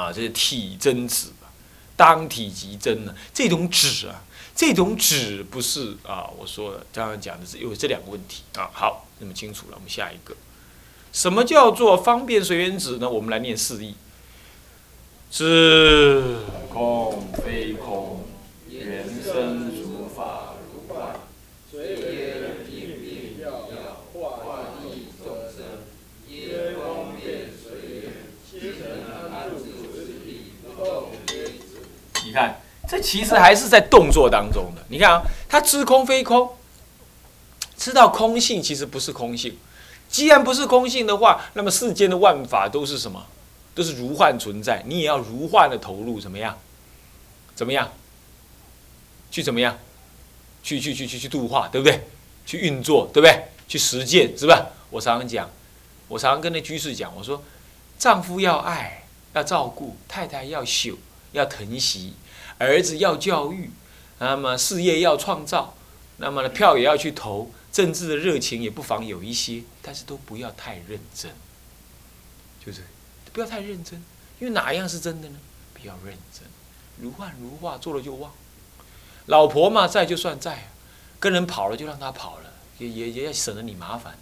啊，这是体真止，当体即真呢。这种止啊，这种止不是啊，我说的，刚刚讲的是有这两个问题啊。好，那么清楚了，我们下一个，什么叫做方便随缘止呢？我们来念四义：是空非空，缘生诸法如幻，随缘应病要化益众生，皆方便随缘，皆能安住此地，不动为止。你看，这其实还是在动作当中的。你看啊，他知空非空，知道空性其实不是空性。既然不是空性的话，那么世间的万法都是什么？都是如幻存在。你也要如幻的投入，怎么样？怎么样？去怎么样？去去去去去度化，对不对？去运作，对不对？去实践，是吧？我常常讲，我常常跟那居士讲，我说，丈夫要爱，要照顾；太太要秀，要疼惜；儿子要教育，那么事业要创造，那么呢票也要去投。政治的热情也不妨有一些，但是都不要太认真，就是不要太认真，因为哪一样是真的呢？不要认真，如幻如化，做了就忘。老婆嘛，在就算在，跟人跑了就让他跑了，也也也要省得你麻烦，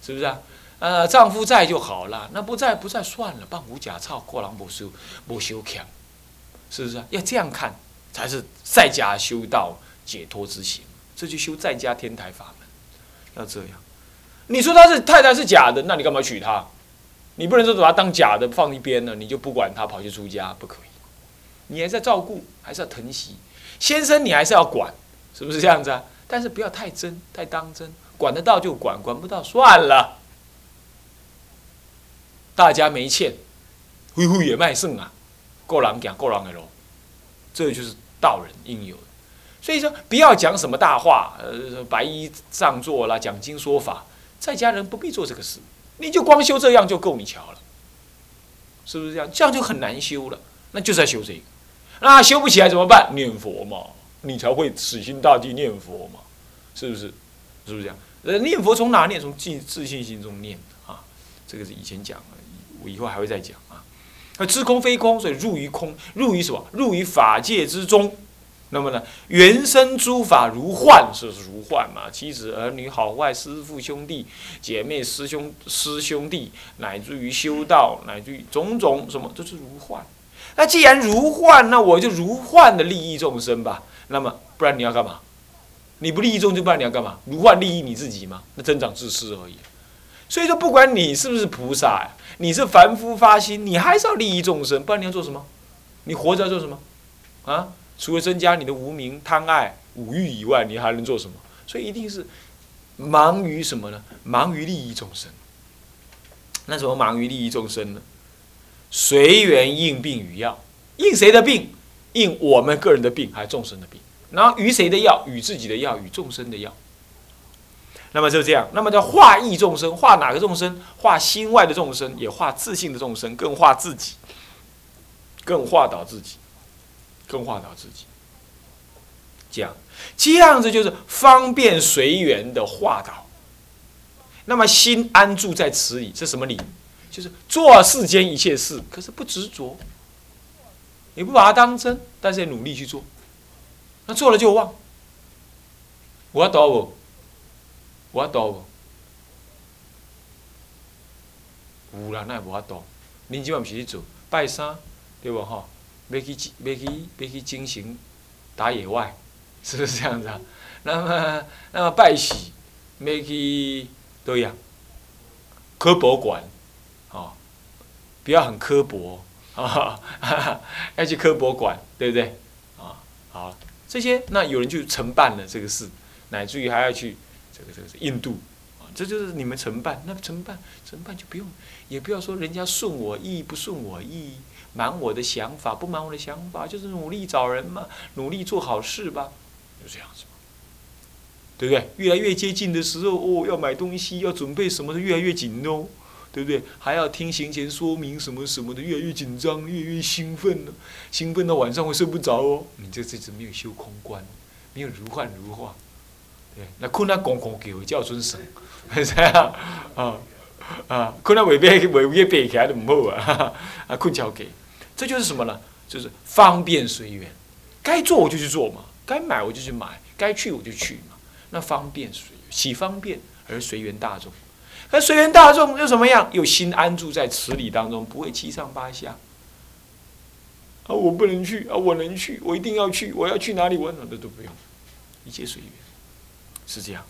是不是啊？呃，丈夫在就好了，那不在不在算了，半壶假钞，过郎不修不修强，是不是啊？要这样看，才是在家修道解脱之行，这就修在家天台法门。要这样，你说他是太太是假的，那你干嘛娶她？你不能说把她当假的放一边呢，你就不管她跑去出家，不可以。你还是要照顾，还是要疼惜。先生，你还是要管，是不是这样子啊？但是不要太真，太当真。管得到就管，管不到算了。大家没欠，恢复也卖肾啊，够狼讲够狼的喽。这就是道人应有的。所以说，不要讲什么大话，呃，白衣上座啦，讲经说法，在家人不必做这个事，你就光修这样就够你瞧了，是不是这样？这样就很难修了，那就是要修这个，那修不起来怎么办？念佛嘛，你才会死心塌地念佛嘛，是不是？是不是这样？呃，念佛从哪念？从自自信心中念啊，这个是以前讲的，我以后还会再讲啊。那知空非空，所以入于空，入于什么？入于法界之中。那么呢，原生诸法如幻，是如幻嘛？妻子儿女好坏，师父兄弟姐妹师兄师兄弟，乃至于修道，乃至于种种什么，都是如幻。那既然如幻，那我就如幻的利益众生吧。那么不然你要干嘛？你不利益众生，不然你要干嘛？如幻利益你自己吗？那增长自私而已。所以说，不管你是不是菩萨，你是凡夫发心，你还是要利益众生，不然你要做什么？你活着要做什么？啊？除了增加你的无名、贪爱、五欲以外，你还能做什么？所以一定是忙于什么呢？忙于利益众生。那怎么忙于利益众生呢？随缘应病与药，应谁的病？应我们个人的病，还是众生的病？然后与谁的药？与自己的药，与众生的药。那么就这样。那么叫化益众生，化哪个众生？化心外的众生，也化自信的众生，更化自己，更化导自己。更化导自己，这样，这样子就是方便随缘的化导。那么心安住在此里，是什么理？就是做世间一切事，可是不执着，也不把它当真，但是努力去做。那做了就忘。我要导不？有法度无？有啦，那也无法导。恁今晚是去做拜山，对无吼？要去要去要去进行打野外，是不是这样子啊？那么那么拜喜要去对呀，科博馆，哦，不要很刻薄啊，要去科博馆，对不对？啊，好，这些那有人就承办了这个事，乃至于还要去这个这个是印度啊，这就是你们承办，那承办承办就不用，也不要说人家顺我意不顺我意。满我的想法，不满我的想法，就是努力找人嘛，努力做好事吧，就这样子嘛，对不对？越来越接近的时候，哦，要买东西，要准备什么的，越来越紧哦，对不对？还要听行前说明什么什么的，越来越紧张，越来越兴奋了，兴奋到晚上会睡不着哦。你这这次没有修空观，没有如幻如化，那困难公公叫叫尊神，是这样啊啊，困难未必未必背起来就唔好啊，啊困觉给。这就是什么呢？就是方便随缘，该做我就去做嘛，该买我就去买，该去我就去嘛。那方便随喜方便而随缘大众，可随缘大众又怎么样？又心安住在此理当中，不会七上八下。啊，我不能去啊，我能去，我一定要去，我要去哪里玩哪的都不用，一切随缘，是这样。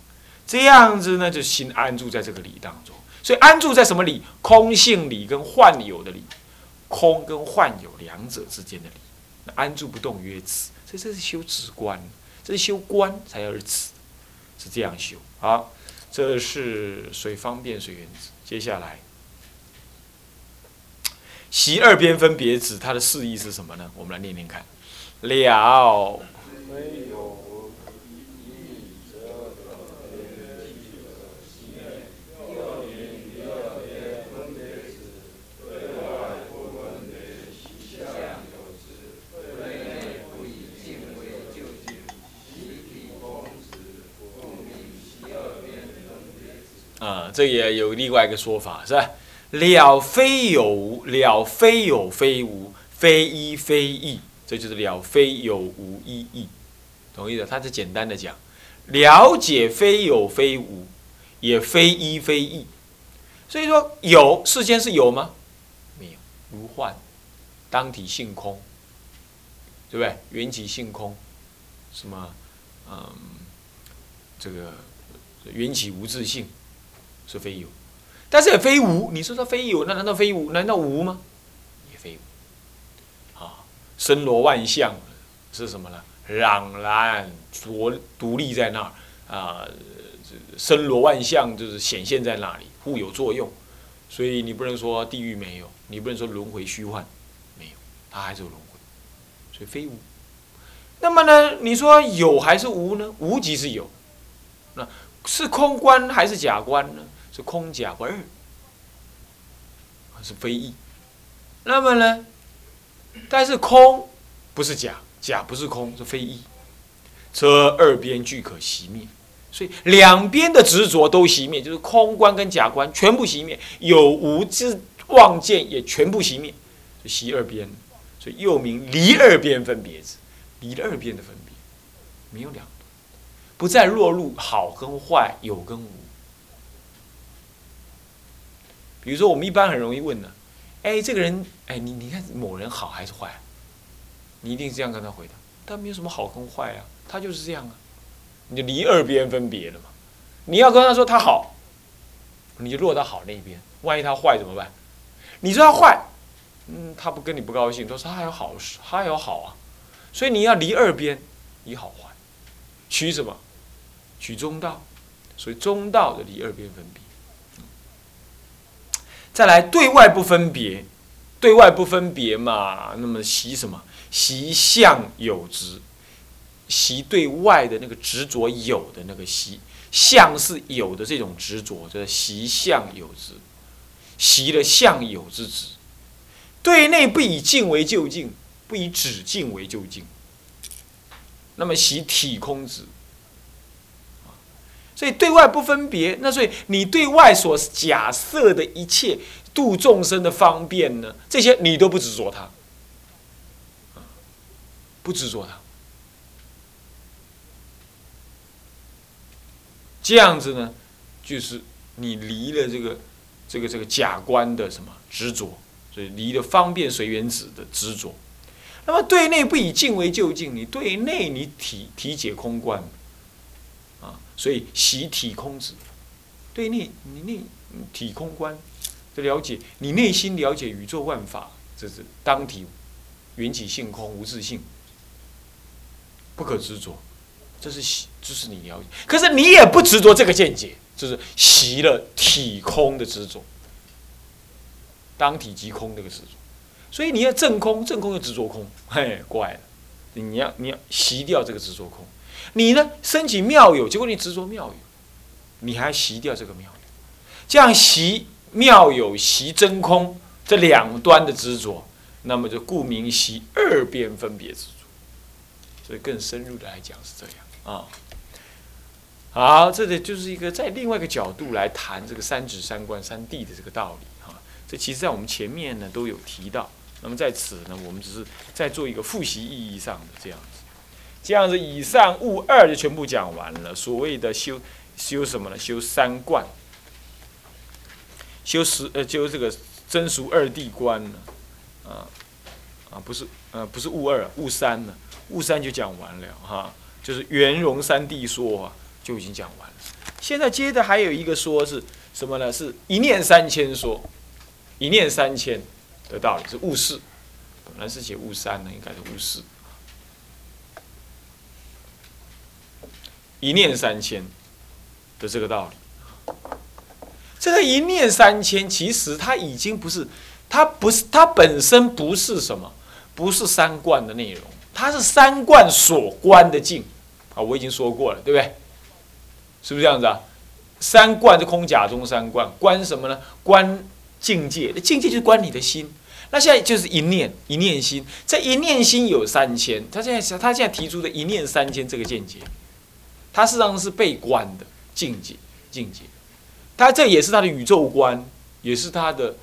这样子呢，就心安住在这个理当中。所以安住在什么理？空性理跟幻有的理，空跟幻有两者之间的理。那安住不动曰此，所以这是修止观，这是修观才要此，是这样修。好，这是随方便随缘子。接下来，习二边分别止，它的释义是什么呢？我们来念念看。了。啊，这也有另外一个说法，是吧？了非有无，了非有非无，非一非异，这就是了非有无一异，同意的？他是简单的讲，了解非有非无，也非一非异。所以说，有世间是有吗？没有，如幻，当体性空，对不对？缘起性空，什么？嗯，这个缘起无自性。是非有，但是也非无。你说它非有，那难道非无？难道无吗？也非无。啊，森罗万象是什么呢？朗然独独立在那儿啊，森罗万象就是显现在那里，互有作用。所以你不能说地狱没有，你不能说轮回虚幻没有，它还是有轮回。所以非无。那么呢？你说有还是无呢？无即是有，那是空观还是假观呢？空假不二，是非异。那么呢？但是空不是假，假不是空，是非异。则二边俱可熄灭，所以两边的执着都熄灭，就是空观跟假观全部熄灭，有无之妄见也全部熄灭，就熄二边，所以又名离二边分别之，离二边的分别，没有两不再落入好跟坏，有跟无。比如说，我们一般很容易问呢，哎，这个人，哎，你你看某人好还是坏？你一定是这样跟他回答，他没有什么好跟坏啊，他就是这样啊，你就离二边分别了嘛。你要跟他说他好，你就落到好那边，万一他坏怎么办？你说他坏，嗯，他不跟你不高兴，他说他还有好事，他还有好啊，所以你要离二边，离好坏，取什么？取中道，所以中道的离二边分别。再来对外不分别，对外不分别嘛，那么习什么？习相有执，习对外的那个执着有的那个习相是有的这种执着，叫习相有执，习了相有之执。对内不以静为就静，不以止静为就静。那么习体空执。所以对外不分别，那所以你对外所假设的一切度众生的方便呢，这些你都不执着它，不执着它，这样子呢，就是你离了这个这个这个假观的什么执着，所以离了方便随缘子的执着。那么对内不以静为就静，你对内你体体解空观。所以习体空子，对内你内体空观的了解，你内心了解宇宙万法，这是当体缘起性空无自性，不可执着，这是习，这是你了解。可是你也不执着这个见解，就是习了体空的执着，当体即空这个执着。所以你要正空，正空又执着空，嘿，怪了。你要你要习掉这个执着空。你呢？升起妙有，结果你执着妙有，你还习掉这个妙有，这样习妙有、习真空这两端的执着，那么就顾名习二边分别执着。所以更深入的来讲是这样啊。好，这里就是一个在另外一个角度来谈这个三指三观三谛的这个道理哈。这其实在我们前面呢都有提到那么在此呢，我们只是在做一个复习意义上的这样，这样子以上物二就全部讲完了。所谓的修修什么呢？修三观，修十呃，修这个真俗二谛观呢？啊啊，不是呃，不是物二，物三呢？物三就讲完了哈，就是圆融三谛说啊，就已经讲完了。现在接着还有一个说是什么呢？是一念三千说，一念三千。的道理是物事，本来是写物三的，应该是物事。一念三千的这个道理，这个一念三千，其实它已经不是，它不是，它本身不是什么，不是三观的内容，它是三观所观的境啊，我已经说过了，对不对？是不是这样子啊？三观是空假中三观，观什么呢？观境界，境界就是观你的心。那现在就是一念一念心，这一念心有三千。他现在他现在提出的一念三千这个见解，他实上是被观的境界境界。他这也是他的宇宙观，也是他的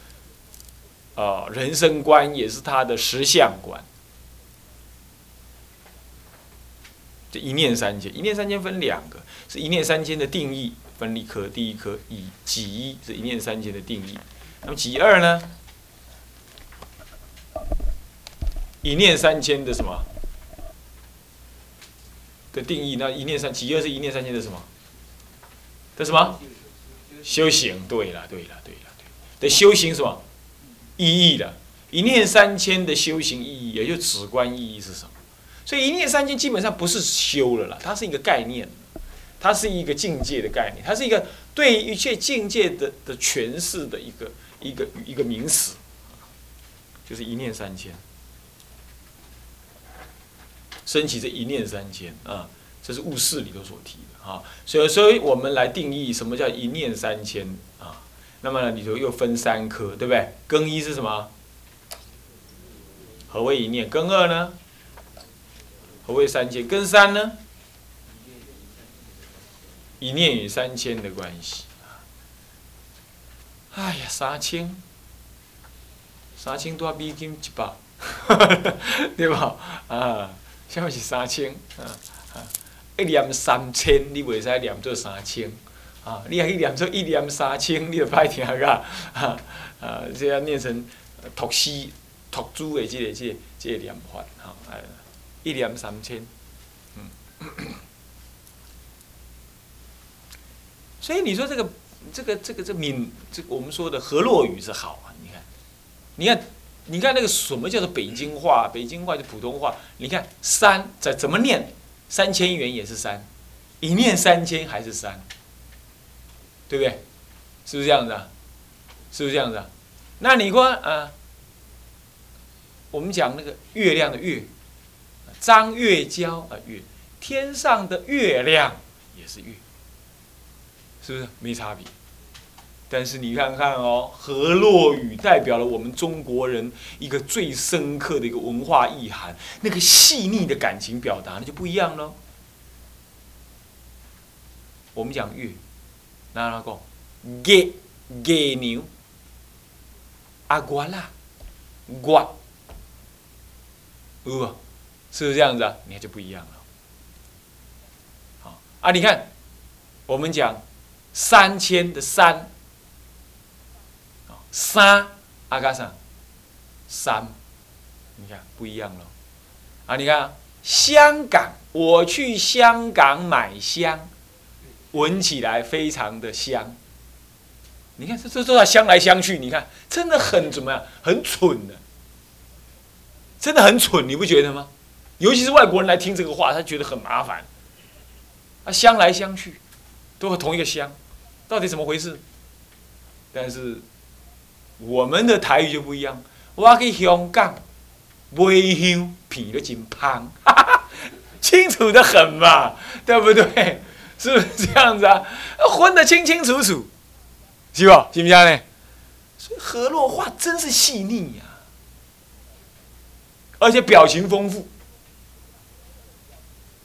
呃人生观，也是他的实相观。这一念三千，一念三千分两个，是一念三千的定义分一颗，第一颗以己一是一念三千的定义，那么己二呢？一念三千的什么的定义？那一念三，几二是一念三千的什么？的什么？修行。对了，对了，对了，对。的修行什么？意义的。一念三千的修行意义，也就直观意义是什么？所以一念三千基本上不是修了啦，它是一个概念，它是一个境界的概念，它是一个对一切境界的的诠释的一个一个一个名词，就是一念三千。升起这一念三千啊，这是物事里头所提的啊，所以所以我们来定义什么叫一念三千啊，那么里头又分三科，对不对？更一是什么？何谓一念？更二呢？何谓三千？更三呢？一念与三千的关系哎呀，三千，三千多美金一百，对吧？啊。什么是三千？啊啊！一念三千，你袂使念做三千。啊，你还去念做一念三千，你就歹听个。啊啊，这样念成读诗、读书的这个、这、这个念法，哈，哎，一念三千。嗯。所以你说这个、这个、这个、这闽，这我们说的河洛语是好啊？你看，你看。你看那个什么叫做北京话？北京话就普通话。你看三在怎么念？三千元也是三，一念三千还是三，对不对？是不是这样子啊？是不是这样子啊？那你说啊，我们讲那个月亮的月，张月娇啊月，天上的月亮也是月，是不是没差别？但是你看看哦，河洛语代表了我们中国人一个最深刻的一个文化意涵，那个细腻的感情表达，那就不一样喽。我们讲月，哪哪讲？月月牛，阿瓜啦，瓜，呃，是不是这样子啊？你看就不一样了。好啊，你看，我们讲三千的三。三阿加上三，你看不一样了啊！你看香港，我去香港买香，闻起来非常的香。你看这这都要香来香去，你看真的很怎么样？很蠢的，真的很蠢，你不觉得吗？尤其是外国人来听这个话，他觉得很麻烦。啊，香来香去，都和同一个香，到底怎么回事？但是。我们的台语就不一样，我去香港买香，皮都真胖，清楚的很嘛，对不对？是不是这样子啊？混得清清楚楚，是不？是不是呢？所以河洛话真是细腻呀，而且表情丰富，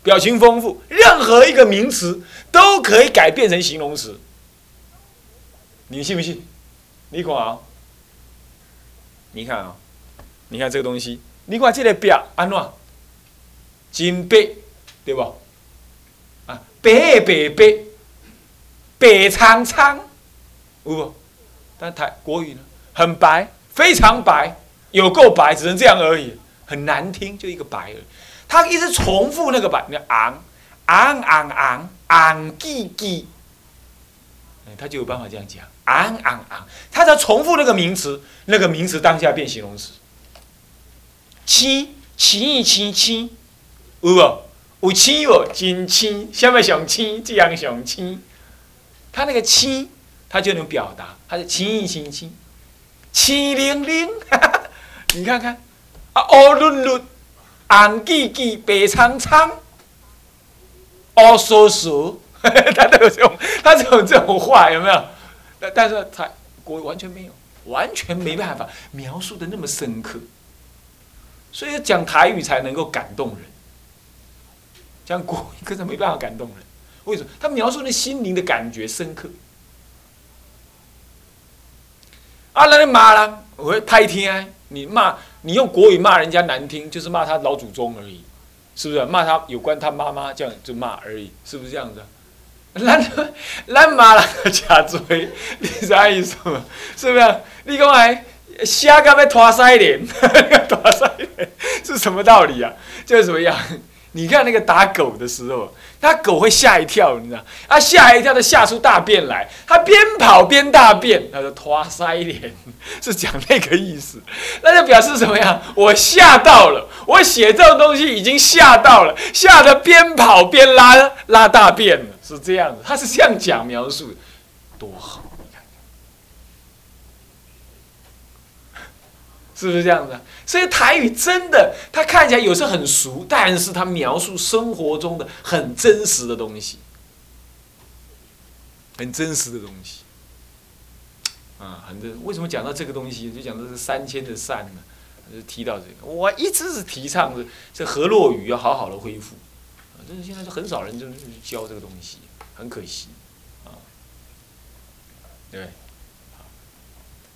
表情丰富，任何一个名词都可以改变成形容词，你信不信？你看啊。你看啊，你看这个东西，你看这个表安怎？金白，对不？啊，白白白，白苍苍，有不？但台国语呢，很白，非常白，有够白，只能这样而已，很难听，就一个白而已。他一直重复那个白，你昂昂昂昂昂叽叽，他就有办法这样讲，昂昂昂，他在重复那个名词，那个名词当下变形容词。青青青青，有无？有青无？真青，下面上青，这样上青，他那个青。他就能表达，他是清清清，清灵灵，你看看，啊，乌润润，红记记，白苍苍，乌疏疏，他都有这种，他这种这种话有没有？但但是他国语完全没有，完全没办法描述的那么深刻，所以讲台语才能够感动人，讲国语可是没办法感动人，为什么？他描述那心灵的感觉深刻。啊，那你骂人，我会拍天。你骂，你用国语骂人家难听，就是骂他老祖宗而已，是不是？骂他有关他妈妈，这样就骂而已，是不是这样子？咱咱骂人假嘴，你啥意思嘛？是不是？你讲还瞎个要拖腮脸，拖腮脸是什么道理啊？就是怎么样？你看那个打狗的时候。他狗会吓一跳，你知道？啊，吓一跳，他吓出大便来。他边跑边大便，他说“拖腮脸”，是讲那个意思。那就表示什么呀？我吓到了，我写这种东西已经吓到了，吓得边跑边拉拉大便，是这样子。他是这样讲描述，多好。你看看是不是这样子？所以台语真的，它看起来有时候很俗，但是它描述生活中的很真实的东西，很真实的东西。啊，很真。为什么讲到这个东西，就讲的是三千的善呢？就提到这个，我一直是提倡的，这河洛语要好好的恢复。但是现在就很少人就是教这个东西，很可惜。啊，对。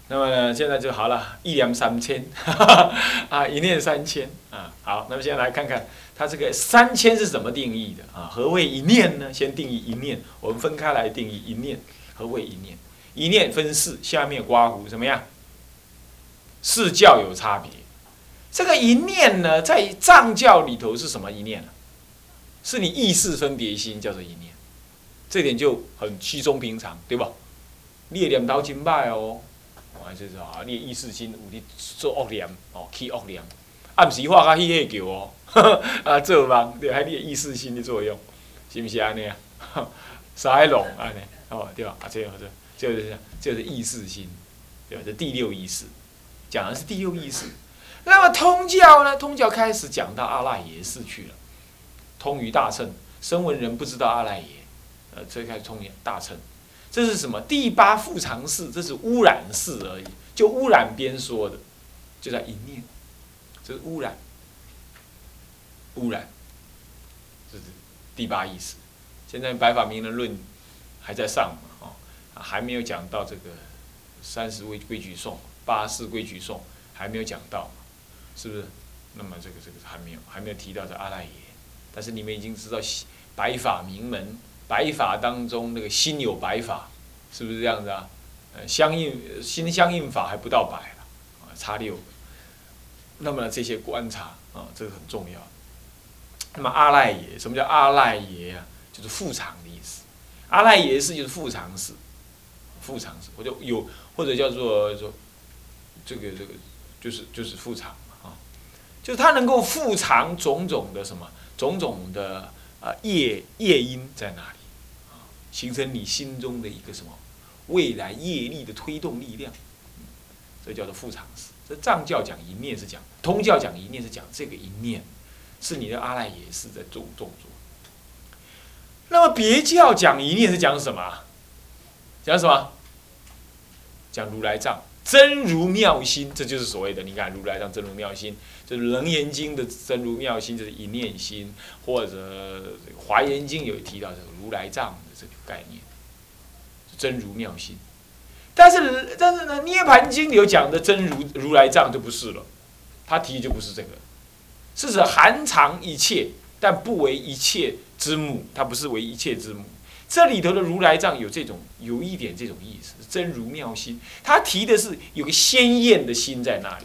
那么呢，现在就好了，一两三千，啊，一念三千，啊，好。那么现在来看看它这个三千是怎么定义的啊？何谓一念呢？先定义一念，我们分开来定义一念。何谓一念？一念分四，下面刮胡怎么样？四教有差别。这个一念呢，在藏教里头是什么一念呢？是你意识分别心叫做一念，这点就很稀松平常，对吧？列两刀金拜哦。啊，就是啊，你意识心有伫做恶念哦，起恶念，暗时画较迄个叫哦，啊做梦对，喺你意识心的作用，是不是安尼啊？三龙安尼，哦对吧？啊这样子，就是就是意识心，对吧？这第六意识，讲的是第六意识。那么通教呢？通教开始讲到阿赖耶识去了，通于大乘，声闻人不知道阿赖耶，呃，这开始通于大乘。这是什么？第八复常识，这是污染事而已，就污染边说的，就在一念，这是污染，污染，这是第八意思。现在白法明人论还在上嘛？哦，还没有讲到这个三十位规矩颂、八四规矩颂还没有讲到，是不是？那么这个这个还没有，还没有提到这阿赖耶。但是你们已经知道白法名门。白法当中那个心有白法，是不是这样子啊？呃，相应心相应法还不到百了，啊，差六。那么这些观察啊，这个很重要。那么阿赖耶，什么叫阿赖耶啊？就是复常的意思。阿赖耶是就是复常式，复常式，或者有或者叫做说这个这个就是就是复常啊，就是它能够复常种种的什么种种的啊业业因在哪里啊？形成你心中的一个什么未来业力的推动力量，这叫做副常识。这藏教讲一念是讲，通教讲一念是讲这个一念，是你的阿赖耶识在做动作。那么别教讲一念是讲什么？讲什么？讲如来藏真如妙心，这就是所谓的你看如来藏真如妙心，就是《楞严经》的真如妙心，就是一念心，或者《华严经》有提到这个如来藏的。这个概念，真如妙心，但是但是呢，《涅盘经》有讲的真如如来藏就不是了，他提的就不是这个，是指含藏一切，但不为一切之母，它不是为一切之母。这里头的如来藏有这种有一点这种意思，真如妙心。他提的是有个鲜艳的心在那里，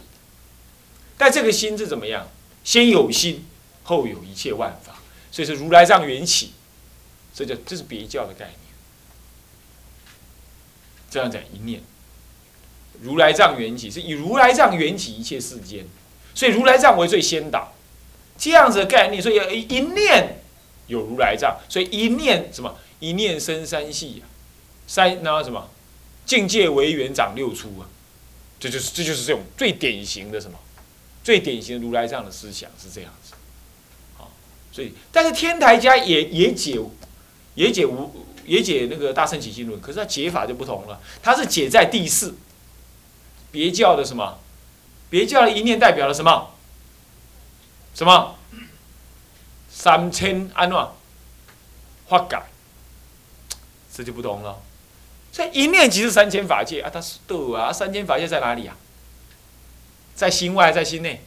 但这个心是怎么样？先有心，后有一切万法，所以是如来藏缘起，这叫这是别教的概念。这样讲一念，如来藏缘起是以如来藏缘起一切世间，所以如来藏为最先导，这样子的概念，所以一念有如来藏，所以一念什么？一念生三系啊，三那什么境界为缘长六出啊，这就是这就是这种最典型的什么，最典型的如来藏的思想是这样子，好，所以但是天台家也也解也解无也解那个大圣起心论，可是他解法就不同了，他是解在第四别教的什么，别教的一念代表了什么，什么？三千安诺发改。这就不同了，所以一念即是三千法界啊，它是的啊，三千法界在哪里啊？在心外，在心内？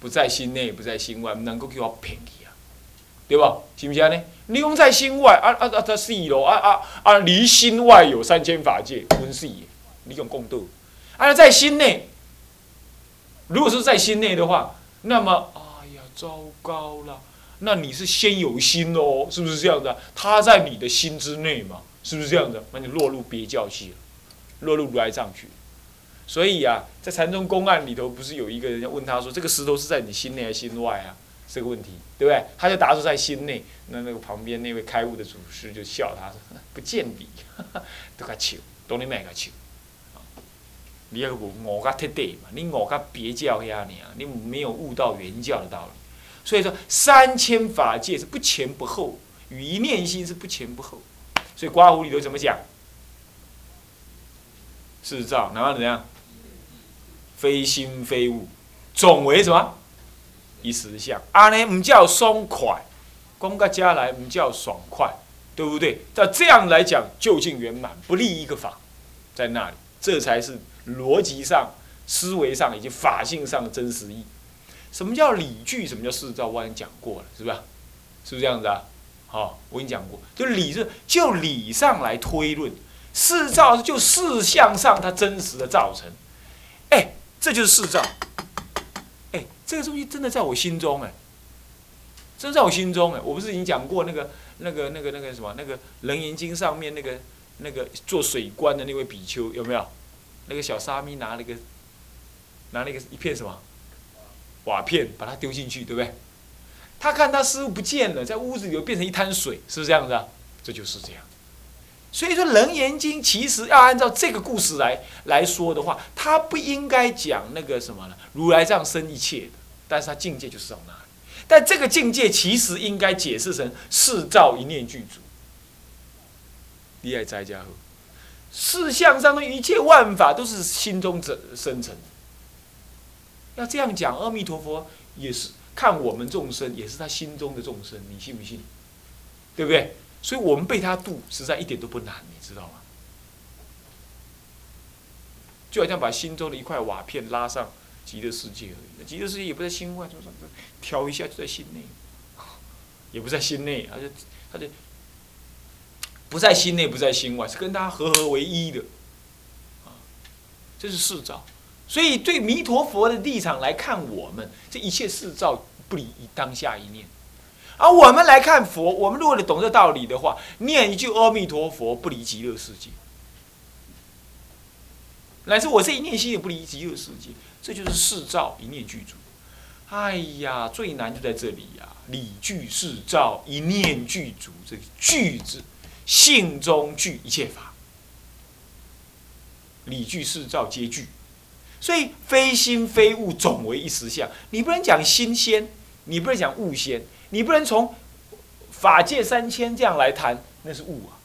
不在心内，不在心外，能够给我骗去啊？对吧？是不是呢？你用在心外啊啊啊！它是咯啊啊啊！离心外有三千法界，分是你用共度。啊，在心内，如果是在心内的话，那么哎呀，糟糕了。那你是先有心哦，是不是这样的？他在你的心之内嘛，是不是这样的？那你落入别教系了，落入如来藏去。所以啊，在禅宗公案里头，不是有一个人要问他说：“这个石头是在你心内还是心外啊？”这个问题，对不对？他就答说在心内。那那个旁边那位开悟的祖师就笑他说：“ 不见理，都该笑，都你卖个笑。你要悟我个特地嘛，你我个别教遐你啊，你没有悟到原教的道理。”所以说，三千法界是不前不后，与一念心是不前不后。所以刮胡里头怎么讲？是照，然后怎样？非心非物，总为什么？一时相。阿呢唔叫松快，公个家来唔叫爽快，对不对？照这样来讲，究竟圆满，不立一个法在那里，这才是逻辑上、思维上以及法性上的真实意。什么叫理据？什么叫事照？我跟你讲过了，是不是？是不是这样子啊？好，我跟你讲过，就理是就理上来推论，事照是就事相上它真实的造成。哎，这就是事照。哎，这个东西真的在我心中哎，真在我心中哎。我不是已经讲过那个那个那个那个什么那个《楞严经》上面那个那个做水官的那位比丘有没有？那个小沙弥拿了一个拿了一个一片什么？瓦片把它丢进去，对不对？他看他师傅不见了，在屋子里变成一滩水，是不是这样子啊？这就是这样。所以说《楞严经》其实要按照这个故事来来说的话，他不应该讲那个什么呢？如来藏生一切的，但是他境界就是到那里。但这个境界其实应该解释成世造一念具足。利爱斋家后世相上的一切万法都是心中生生成的。要这样讲，阿弥陀佛也是看我们众生，也是他心中的众生，你信不信？对不对？所以我们被他度，实在一点都不难，你知道吗？就好像把心中的一块瓦片拉上极乐世界而已，极乐世界也不在心外，就是挑一下就在心内，也不在心内，而且他就不在心内，不在心外，是跟他合合为一的，啊，这是四照。所以，对弥陀佛的立场来看，我们这一切事照不离当下一念；而我们来看佛，我们如果懂这道理的话，念一句阿弥陀佛，不离极乐世界；乃至我这一念心也不离极乐世界，这就是事照一念具足。哎呀，最难就在这里呀！理具事照一念具足，这个“具”字，性中具一切法，理具事照皆具。所以非心非物，总为一时相。你不能讲心先，你不能讲物先，你不能从法界三千这样来谈，那是物啊。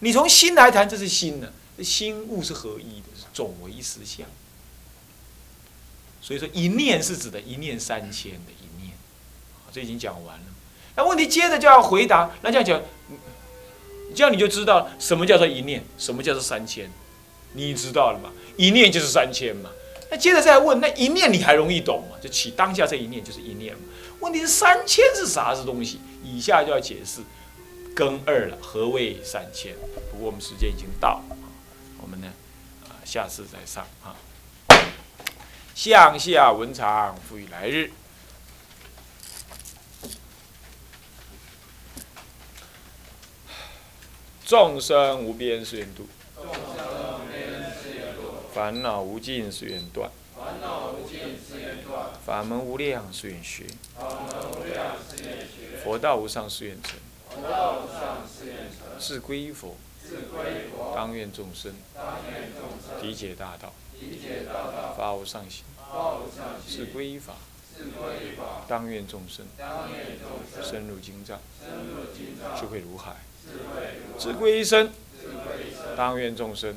你从心来谈，这是心呢。心物是合一的，是总为一时相。所以说一念是指的一念三千的一念，这已经讲完了。那问题接着就要回答，那这样讲，这样你就知道什么叫做一念，什么叫做三千，你知道了吗？一念就是三千嘛。那接着再问，那一念你还容易懂吗？就起当下这一念就是一念嘛。问题是三千是啥子东西？以下就要解释根二了。何谓三千？不过我们时间已经到，我们呢啊下次再上啊。向下文长，赋予来日。众生无边誓愿度，烦恼无尽誓愿断，法门无量誓愿学，佛道无上誓愿成，自归依佛，当愿众生。理解大道，发无上心，自归依法，当愿众生。深入经藏，智慧如海。智归一生，当愿众生